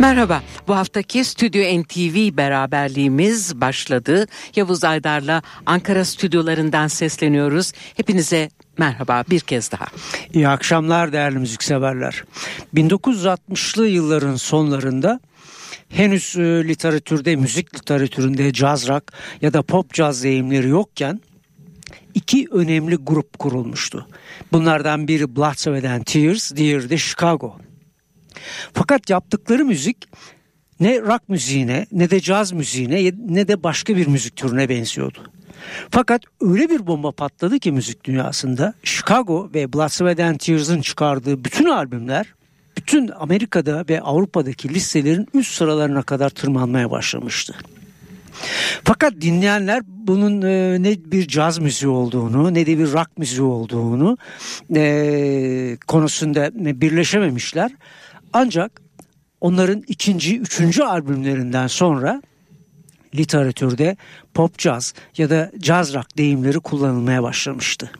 Merhaba, bu haftaki Stüdyo NTV beraberliğimiz başladı. Yavuz Aydar'la Ankara stüdyolarından sesleniyoruz. Hepinize merhaba bir kez daha. İyi akşamlar değerli müzikseverler. 1960'lı yılların sonlarında henüz e, literatürde, müzik literatüründe caz rock ya da pop caz deyimleri yokken iki önemli grup kurulmuştu. Bunlardan biri Blood, Sweat and Tears, diğeri de Chicago. Fakat yaptıkları müzik ne rock müziğine ne de caz müziğine ne de başka bir müzik türüne benziyordu. Fakat öyle bir bomba patladı ki müzik dünyasında Chicago ve Blood, Sweat and Tears'ın çıkardığı bütün albümler bütün Amerika'da ve Avrupa'daki listelerin üst sıralarına kadar tırmanmaya başlamıştı. Fakat dinleyenler bunun e, ne bir caz müziği olduğunu ne de bir rock müziği olduğunu e, konusunda birleşememişler. Ancak onların ikinci, üçüncü albümlerinden sonra literatürde pop caz ya da caz rock deyimleri kullanılmaya başlamıştı.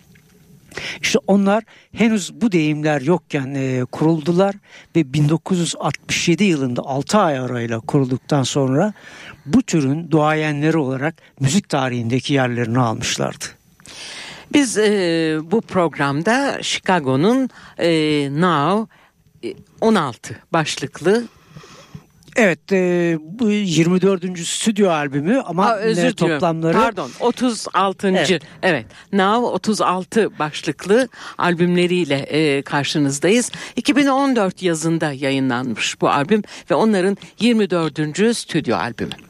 İşte onlar henüz bu deyimler yokken e, kuruldular ve 1967 yılında 6 ay arayla kurulduktan sonra bu türün duayenleri olarak müzik tarihindeki yerlerini almışlardı. Biz e, bu programda Chicago'nun e, Now 16 başlıklı Evet e, bu 24. stüdyo albümü ama Aa, özür toplamları pardon 36. Evet. evet Now 36 başlıklı albümleriyle e, karşınızdayız. 2014 yazında yayınlanmış bu albüm ve onların 24. stüdyo albümü.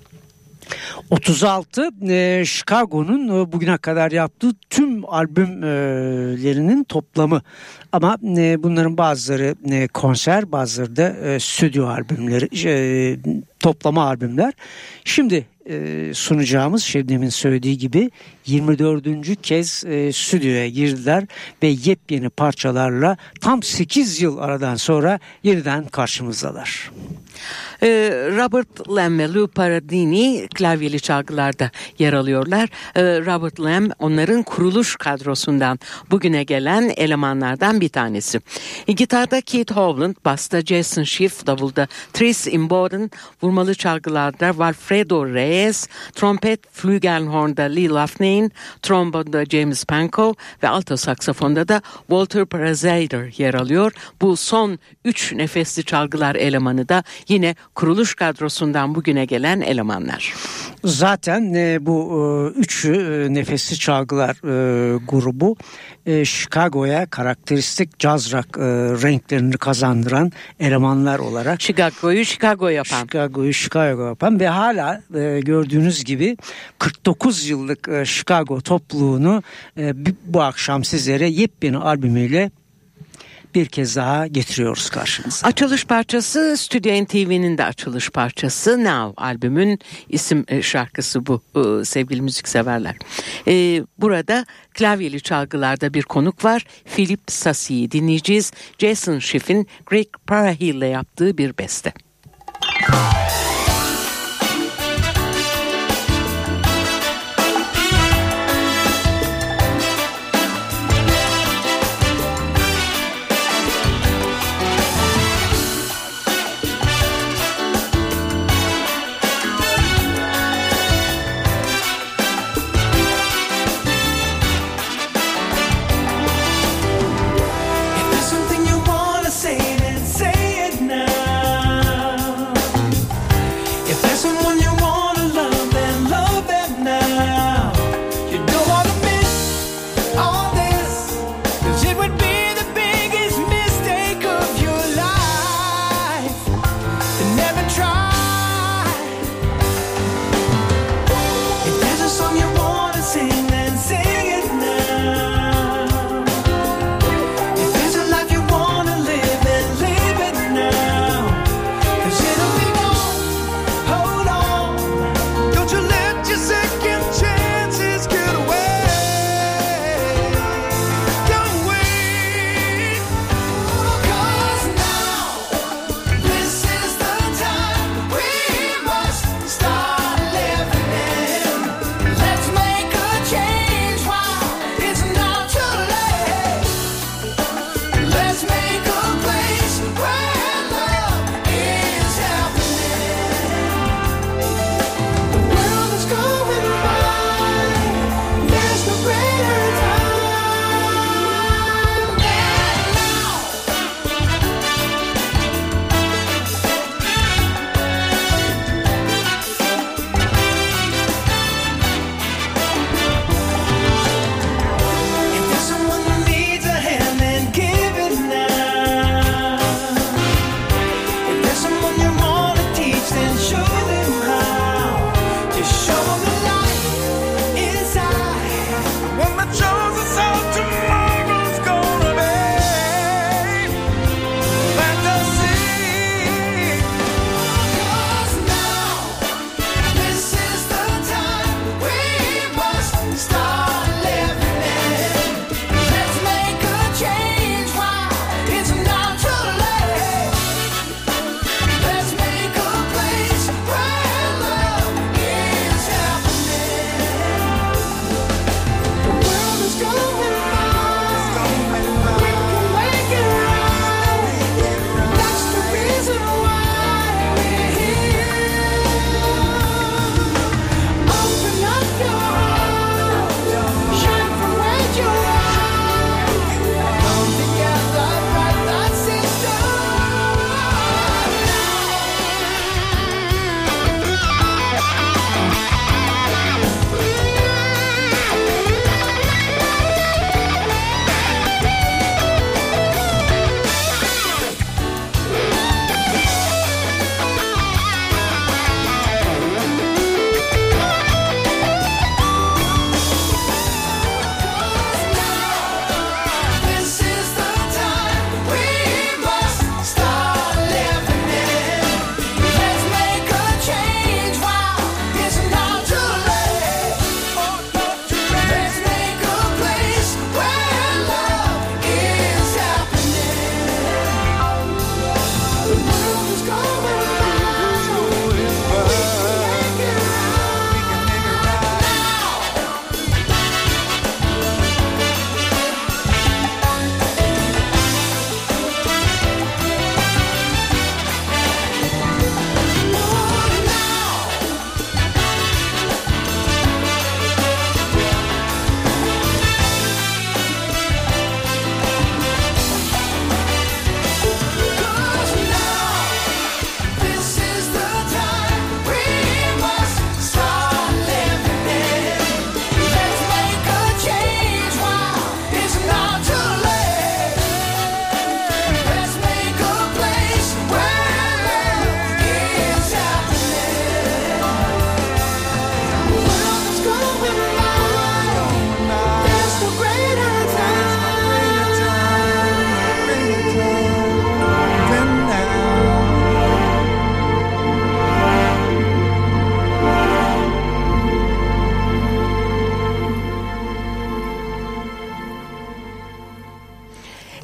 36 e, Chicago'nun e, bugüne kadar yaptığı tüm albümlerinin toplamı. Ama e, bunların bazıları e, konser, bazıları da e, stüdyo albümleri, e, toplama albümler. Şimdi e, sunacağımız Şebnem'in söylediği gibi 24. kez e, stüdyoya girdiler ve yepyeni parçalarla tam 8 yıl aradan sonra yeniden karşımızdalar. Ee, Robert Lamb ve Lou Paradini klavyeli çalgılarda yer alıyorlar. Ee, Robert Lamb onların kuruluş kadrosundan bugüne gelen elemanlardan bir tanesi. Gitarda Keith Howland, basta Jason Schiff, davulda Tris Imboden, vurmalı çalgılarda Walfredo Reyes, trompet Flügelhorn'da Lee Lafnane, trombonda James Pankow ve alto saksafonda da Walter Parazader yer alıyor. Bu son üç nefesli çalgılar elemanı da yine kuruluş kadrosundan bugüne gelen elemanlar. Zaten e, bu e, üç e, nefesli çalgılar e, grubu e, Chicago'ya karakteristik caz rock e, renklerini kazandıran elemanlar olarak Chicago'yu Chicago yapan Chicago'yu Chicago yapan ve hala e, gördüğünüz gibi 49 yıllık e, Chicago topluluğunu e, bu akşam sizlere yepyeni albümüyle bir kez daha getiriyoruz karşınıza. Açılış parçası Stüdyo NTV'nin de açılış parçası Now albümün isim e, şarkısı bu e, sevgili müzikseverler. E, burada klavyeli çalgılarda bir konuk var. Philip Sassi'yi dinleyeceğiz. Jason Schiff'in Greg Parahill ile yaptığı bir beste. Müzik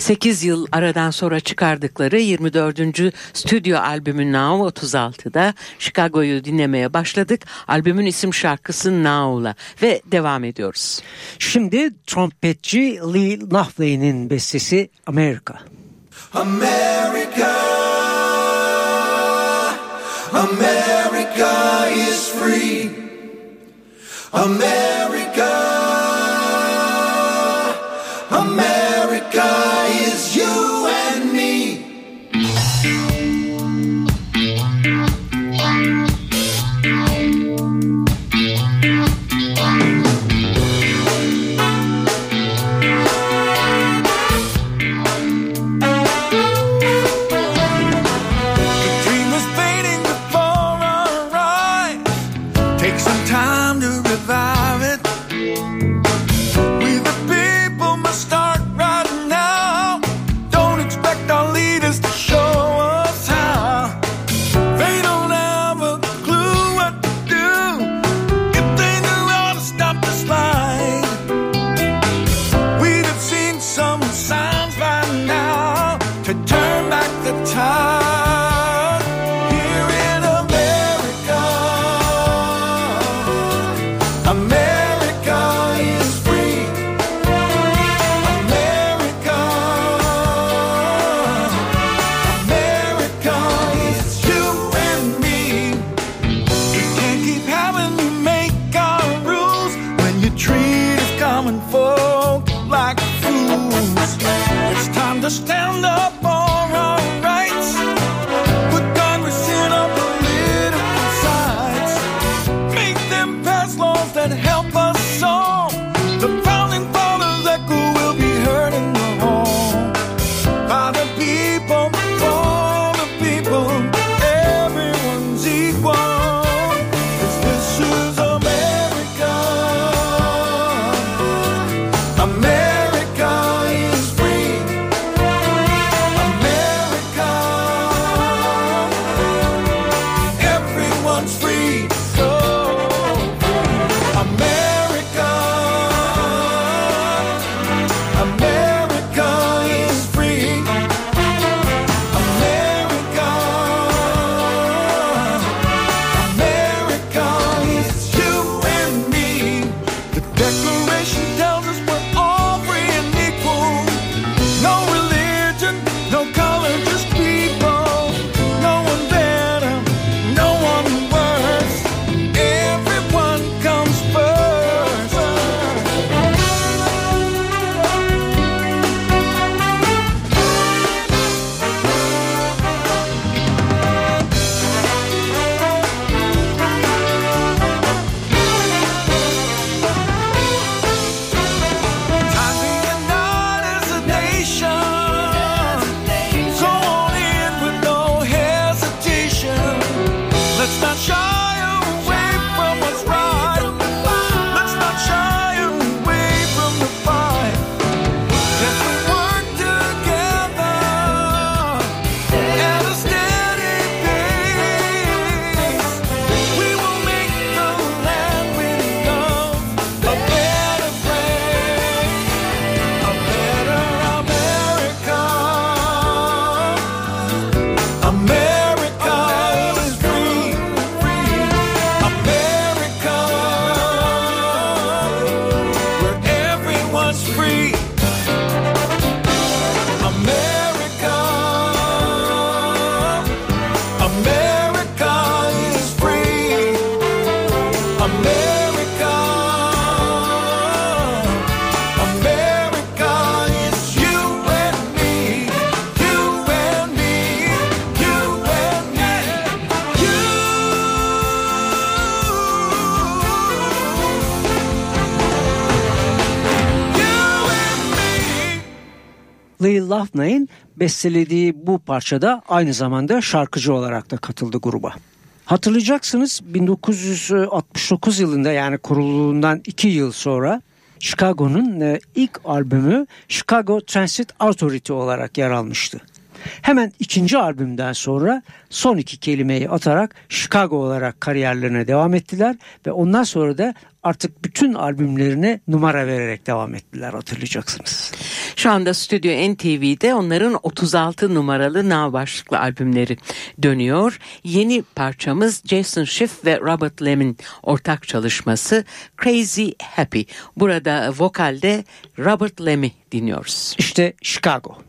8 yıl aradan sonra çıkardıkları 24. stüdyo albümü Now 36'da Chicago'yu dinlemeye başladık. Albümün isim şarkısı Now'la ve devam ediyoruz. Şimdi trompetçi Lee Laughley'nin bestesi Amerika. America America is free America Fortnite'ın bestelediği bu parçada aynı zamanda şarkıcı olarak da katıldı gruba. Hatırlayacaksınız 1969 yılında yani kurulduğundan 2 yıl sonra Chicago'nun e, ilk albümü Chicago Transit Authority olarak yer almıştı. Hemen ikinci albümden sonra son iki kelimeyi atarak Chicago olarak kariyerlerine devam ettiler ve ondan sonra da artık bütün albümlerine numara vererek devam ettiler hatırlayacaksınız. Şu anda Stüdyo NTV'de onların 36 numaralı Now başlıklı albümleri dönüyor. Yeni parçamız Jason Schiff ve Robert Lem'in ortak çalışması Crazy Happy. Burada vokalde Robert Lem'i dinliyoruz. İşte Chicago.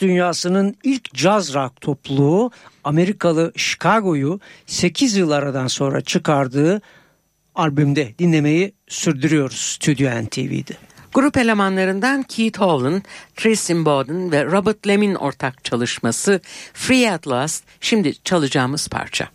Dünyasının ilk caz rock topluluğu Amerikalı Chicago'yu 8 yıl aradan sonra çıkardığı albümde dinlemeyi sürdürüyoruz Stüdyo NTV'de. Grup elemanlarından Keith Howland, Tristan Bowden ve Robert Lemin ortak çalışması Free At Last şimdi çalacağımız parça.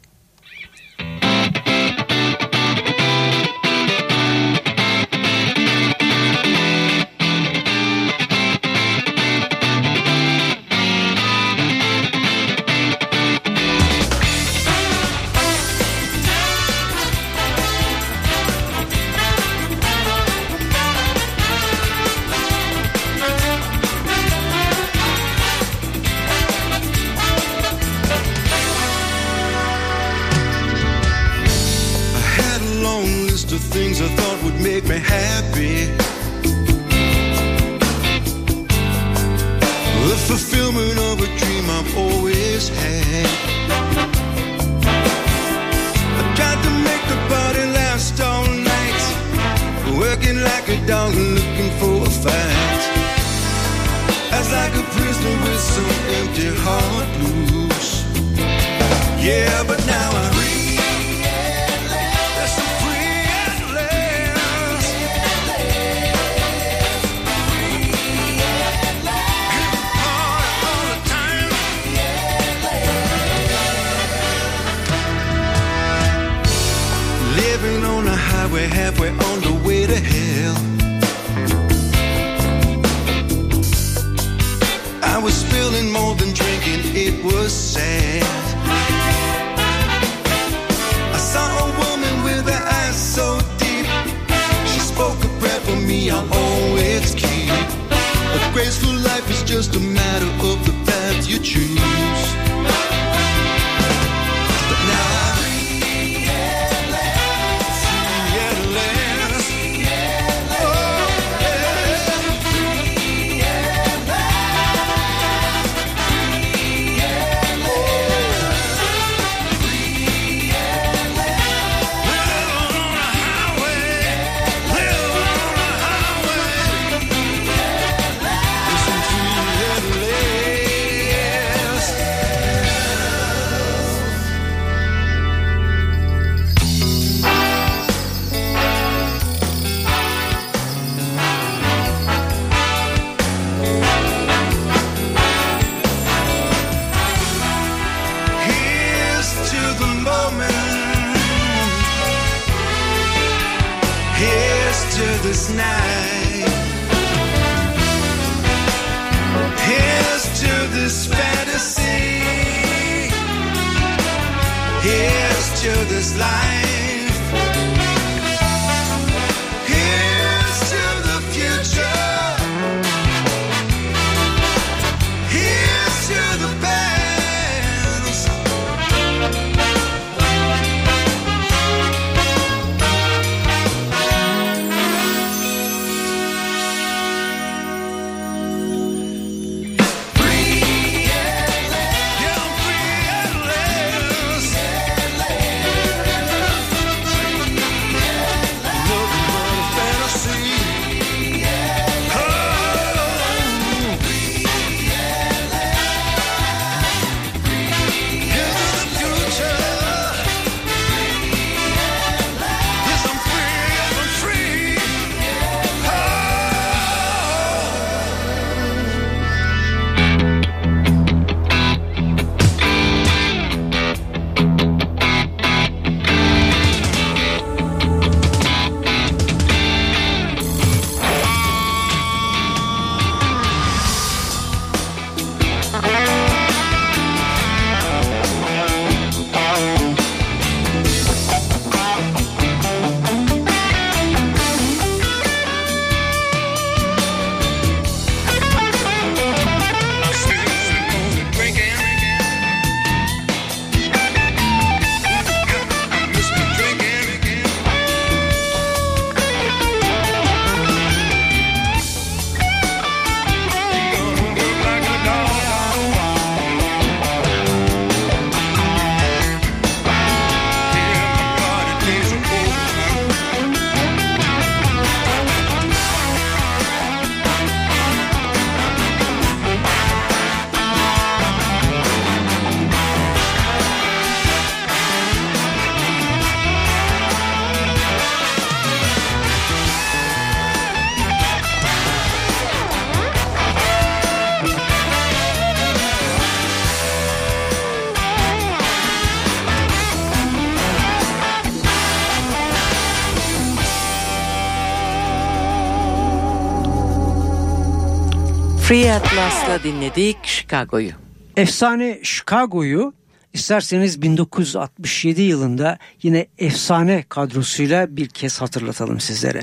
Atlas'la dinledik Chicago'yu. Efsane Chicago'yu isterseniz 1967 yılında yine efsane kadrosuyla bir kez hatırlatalım sizlere.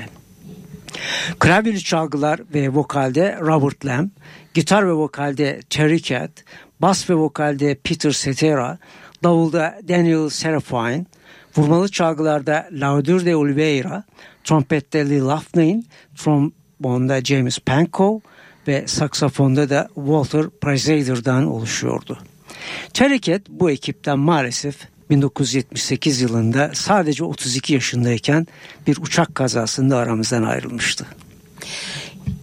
Klavyeli çalgılar ve vokalde Robert Lamb, gitar ve vokalde Terry Cat, bas ve vokalde Peter Cetera, davulda Daniel Serafine, vurmalı çalgılarda Laudur de Oliveira, trompette Lee Loughnane, trombonda James Pankow ve saksafonda da Walter Preisader'dan oluşuyordu. Terry Cat bu ekipten maalesef 1978 yılında sadece 32 yaşındayken bir uçak kazasında aramızdan ayrılmıştı.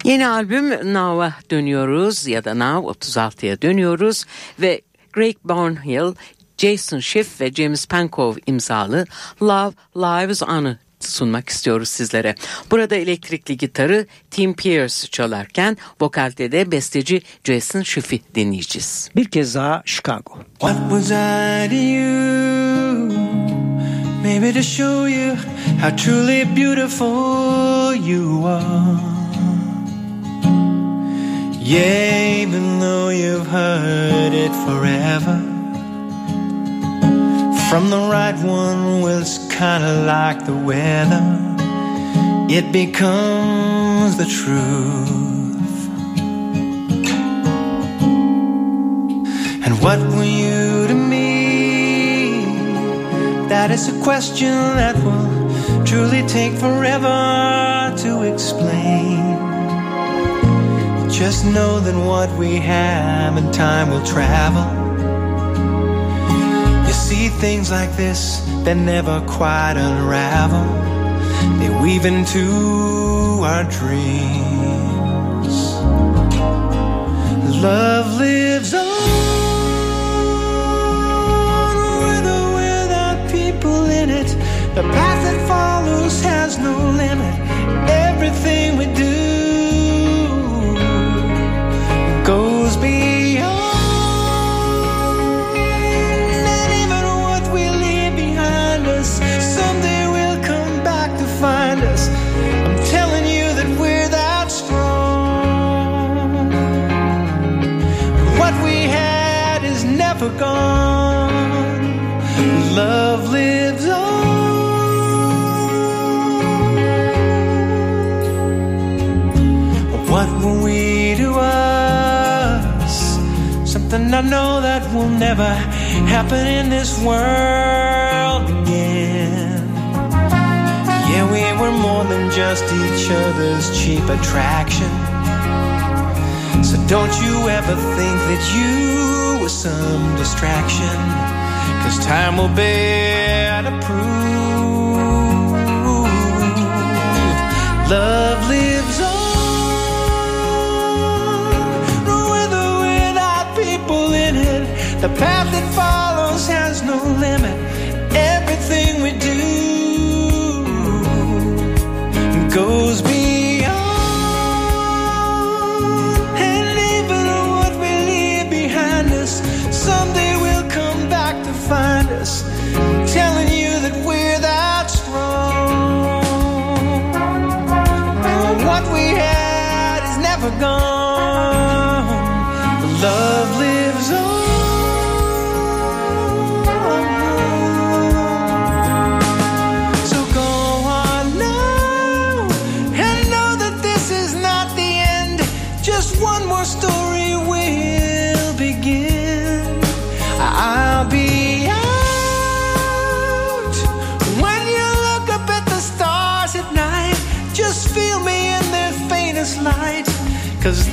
Yeni albüm Now'a dönüyoruz ya da Now 36'ya dönüyoruz ve Greg Barnhill, Jason Schiff ve James Pankow imzalı Love Lives On'ı sunmak istiyoruz sizlere. Burada elektrikli gitarı Tim Pierce çalarken vokalde de besteci Jason Schiff'i dinleyeceğiz. Bir kez daha Chicago. What was I to you? Maybe to show you how truly beautiful you are. Yeah, even though you've heard it forever. From the right one, well, it's kinda like the weather. It becomes the truth. And what were you to me? That is a question that will truly take forever to explain. Just know that what we have in time will travel. See things like this that never quite unravel. They weave into our dreams. Love lives on or people in it. The path that follows has no limit. Everything will never happen in this world again. Yeah, we were more than just each other's cheap attraction. So don't you ever think that you were some distraction. Cause time will bear to prove love the path that follows has no limit. Everything we do goes cause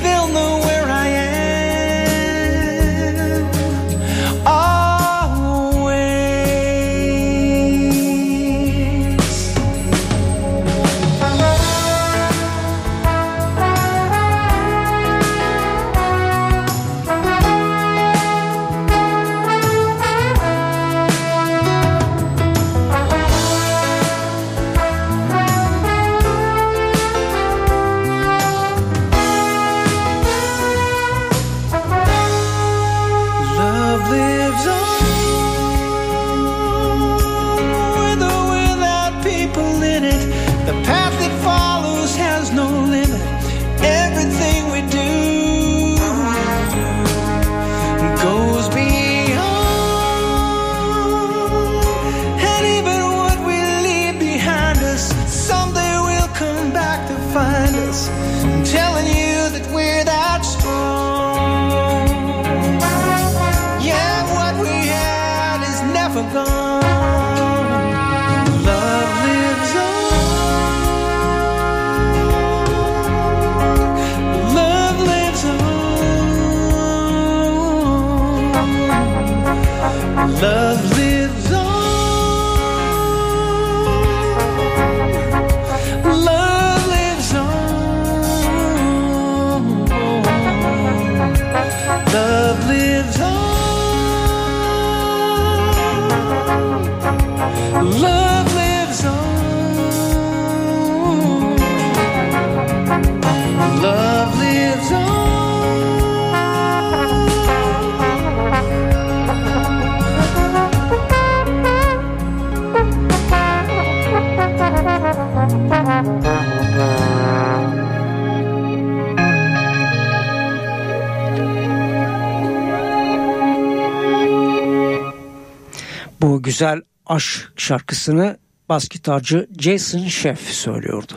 güzel aşk şarkısını bas gitarcı Jason Sheff söylüyordu.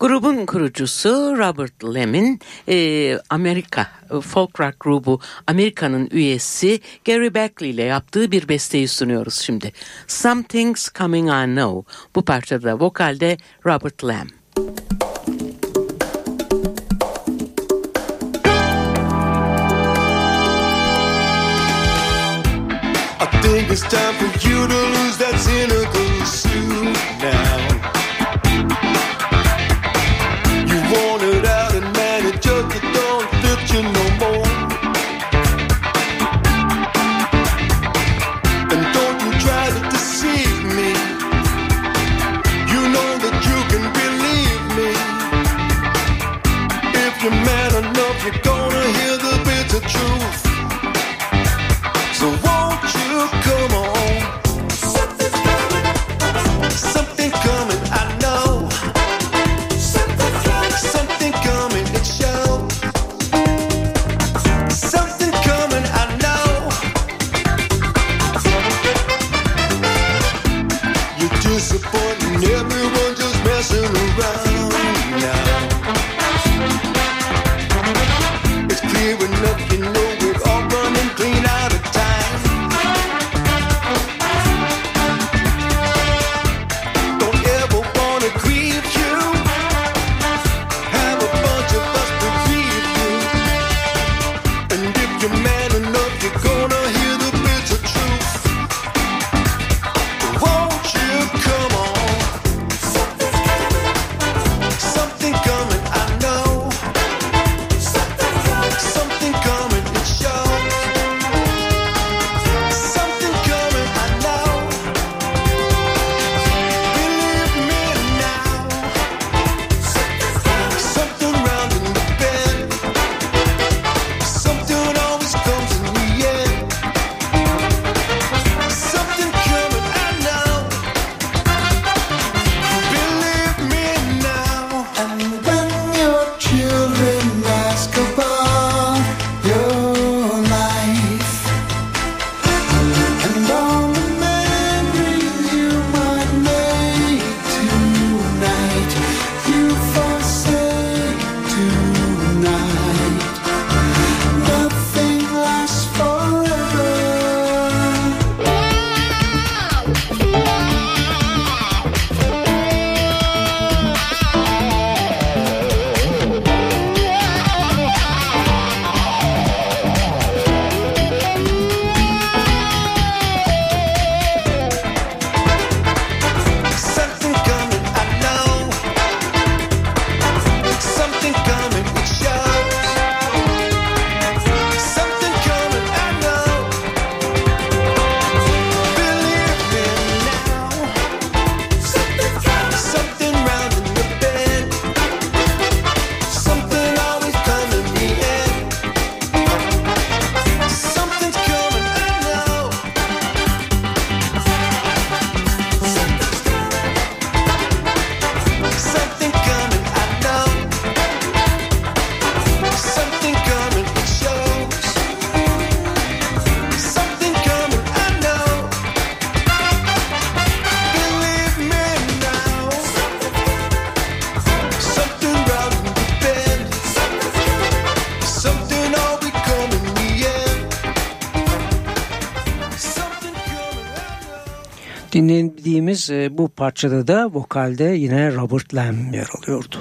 Grubun kurucusu Robert Lemin, e, Amerika e, folk rock grubu Amerika'nın üyesi Gary Beckley ile yaptığı bir besteyi sunuyoruz şimdi. Something's Coming I Know. Bu parçada vokalde Robert Lamb. I think it's time Dinlediğimiz e, bu parçada da vokalde yine Robert Lamb yer alıyordu.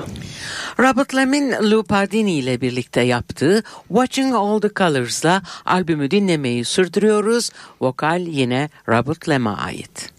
Robert Lamm'in Lou Pardini ile birlikte yaptığı Watching All the Colors'la albümü dinlemeyi sürdürüyoruz. Vokal yine Robert Lamm'a ait.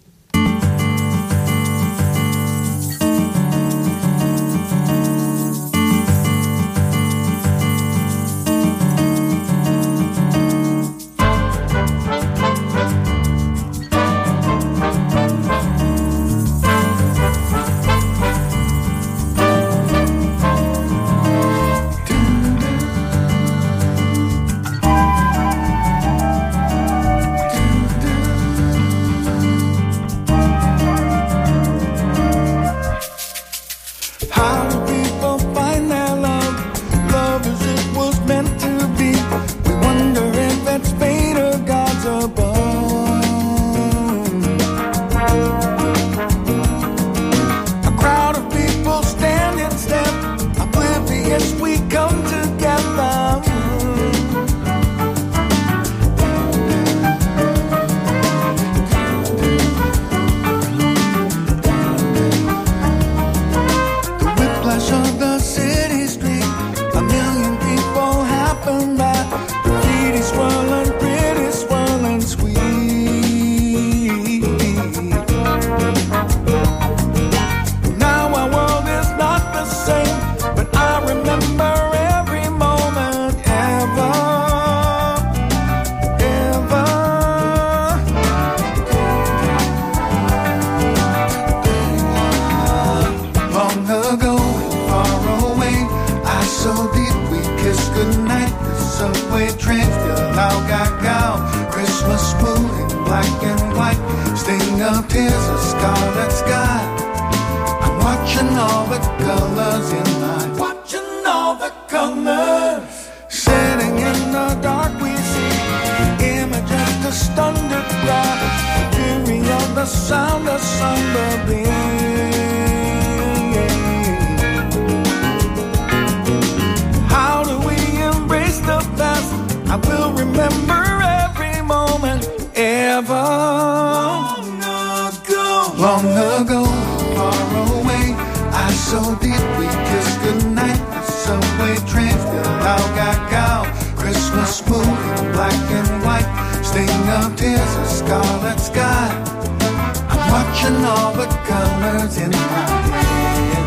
Tears, a scarlet sky. I'm watching all the colors in my watching all the colors. Sitting in the dark, we see images to the crowd. The fury of the sound of summer How do we embrace the past? I will remember every moment ever. So deep we kissed goodnight. The subway train still out, got gal. Christmas moon in black and white, sting of tears, a scarlet sky. I'm watching all the colors in my head.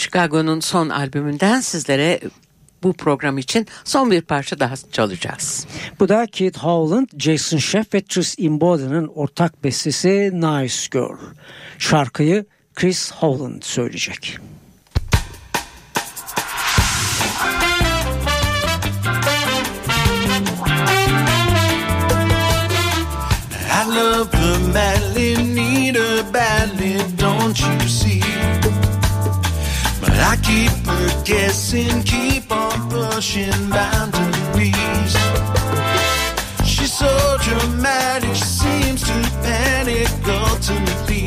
Chicago'nun son albümünden sizlere bu program için son bir parça daha çalacağız. Bu da Kid Howland, Jason Sheff ve Tris Imboden'ın ortak bestesi Nice Girl. Şarkıyı Chris Howland söyleyecek. I love her madly, need her badly, don't you see? I keep guessing, keep on pushing, bound to breeze. She's so dramatic, she seems to panic ultimately.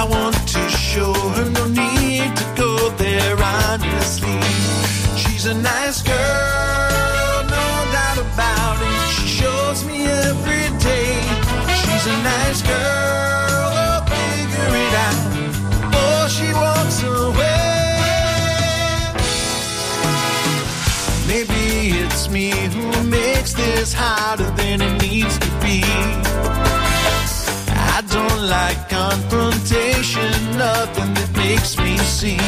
I want to show her no need to go there honestly. She's a nice girl, no doubt about it. She shows me every day. She's a nice girl, this harder than it needs to be. I don't like confrontation, nothing that makes me see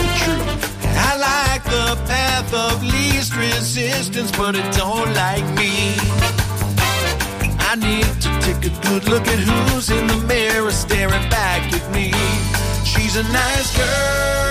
the truth. I like the path of least resistance, but it don't like me. I need to take a good look at who's in the mirror staring back at me. She's a nice girl,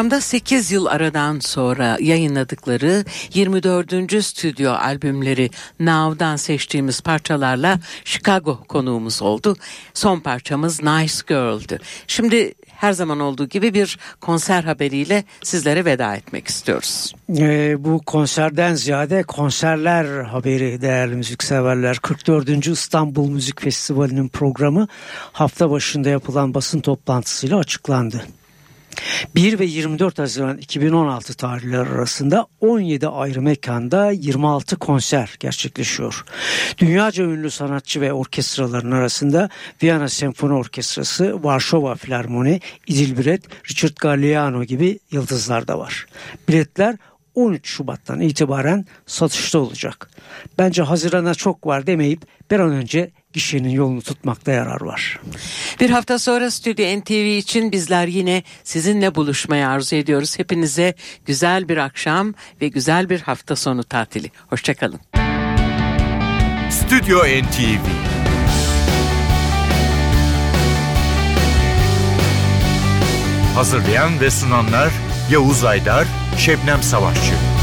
programda 8 yıl aradan sonra yayınladıkları 24. stüdyo albümleri Now'dan seçtiğimiz parçalarla Chicago konuğumuz oldu. Son parçamız Nice Girl'dü. Şimdi her zaman olduğu gibi bir konser haberiyle sizlere veda etmek istiyoruz. Ee, bu konserden ziyade konserler haberi değerli müzikseverler. 44. İstanbul Müzik Festivali'nin programı hafta başında yapılan basın toplantısıyla açıklandı. 1 ve 24 Haziran 2016 tarihleri arasında 17 ayrı mekanda 26 konser gerçekleşiyor. Dünyaca ünlü sanatçı ve orkestraların arasında Viyana Senfoni Orkestrası, Varşova Filarmoni, İdilbiret, Richard Galliano gibi yıldızlar da var. Biletler 13 Şubat'tan itibaren satışta olacak. Bence Haziran'a çok var demeyip bir an önce gişenin yolunu tutmakta yarar var. Bir hafta sonra Stüdyo NTV için bizler yine sizinle buluşmayı arzu ediyoruz. Hepinize güzel bir akşam ve güzel bir hafta sonu tatili. Hoşçakalın. Stüdyo NTV Hazırlayan ve sunanlar Yavuz Aydar, Şebnem Savaşçı.